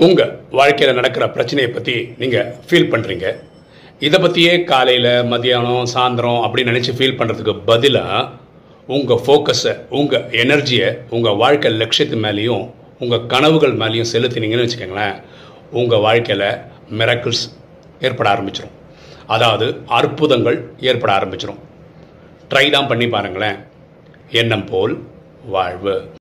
உங்கள் வாழ்க்கையில் நடக்கிற பிரச்சனையை பற்றி நீங்கள் ஃபீல் பண்ணுறீங்க இதை பற்றியே காலையில் மதியானம் சாயந்தரம் அப்படின்னு நினச்சி ஃபீல் பண்ணுறதுக்கு பதிலாக உங்கள் ஃபோக்கஸை உங்கள் எனர்ஜியை உங்கள் வாழ்க்கை லட்சியத்து மேலேயும் உங்கள் கனவுகள் மேலேயும் செலுத்தினீங்கன்னு வச்சுக்கோங்களேன் உங்கள் வாழ்க்கையில் மிரக்கிள்ஸ் ஏற்பட ஆரம்பிச்சிடும் அதாவது அற்புதங்கள் ஏற்பட ஆரம்பிச்சிடும் ட்ரை தான் பண்ணி பாருங்களேன். எண்ணம் போல் வாழ்வு.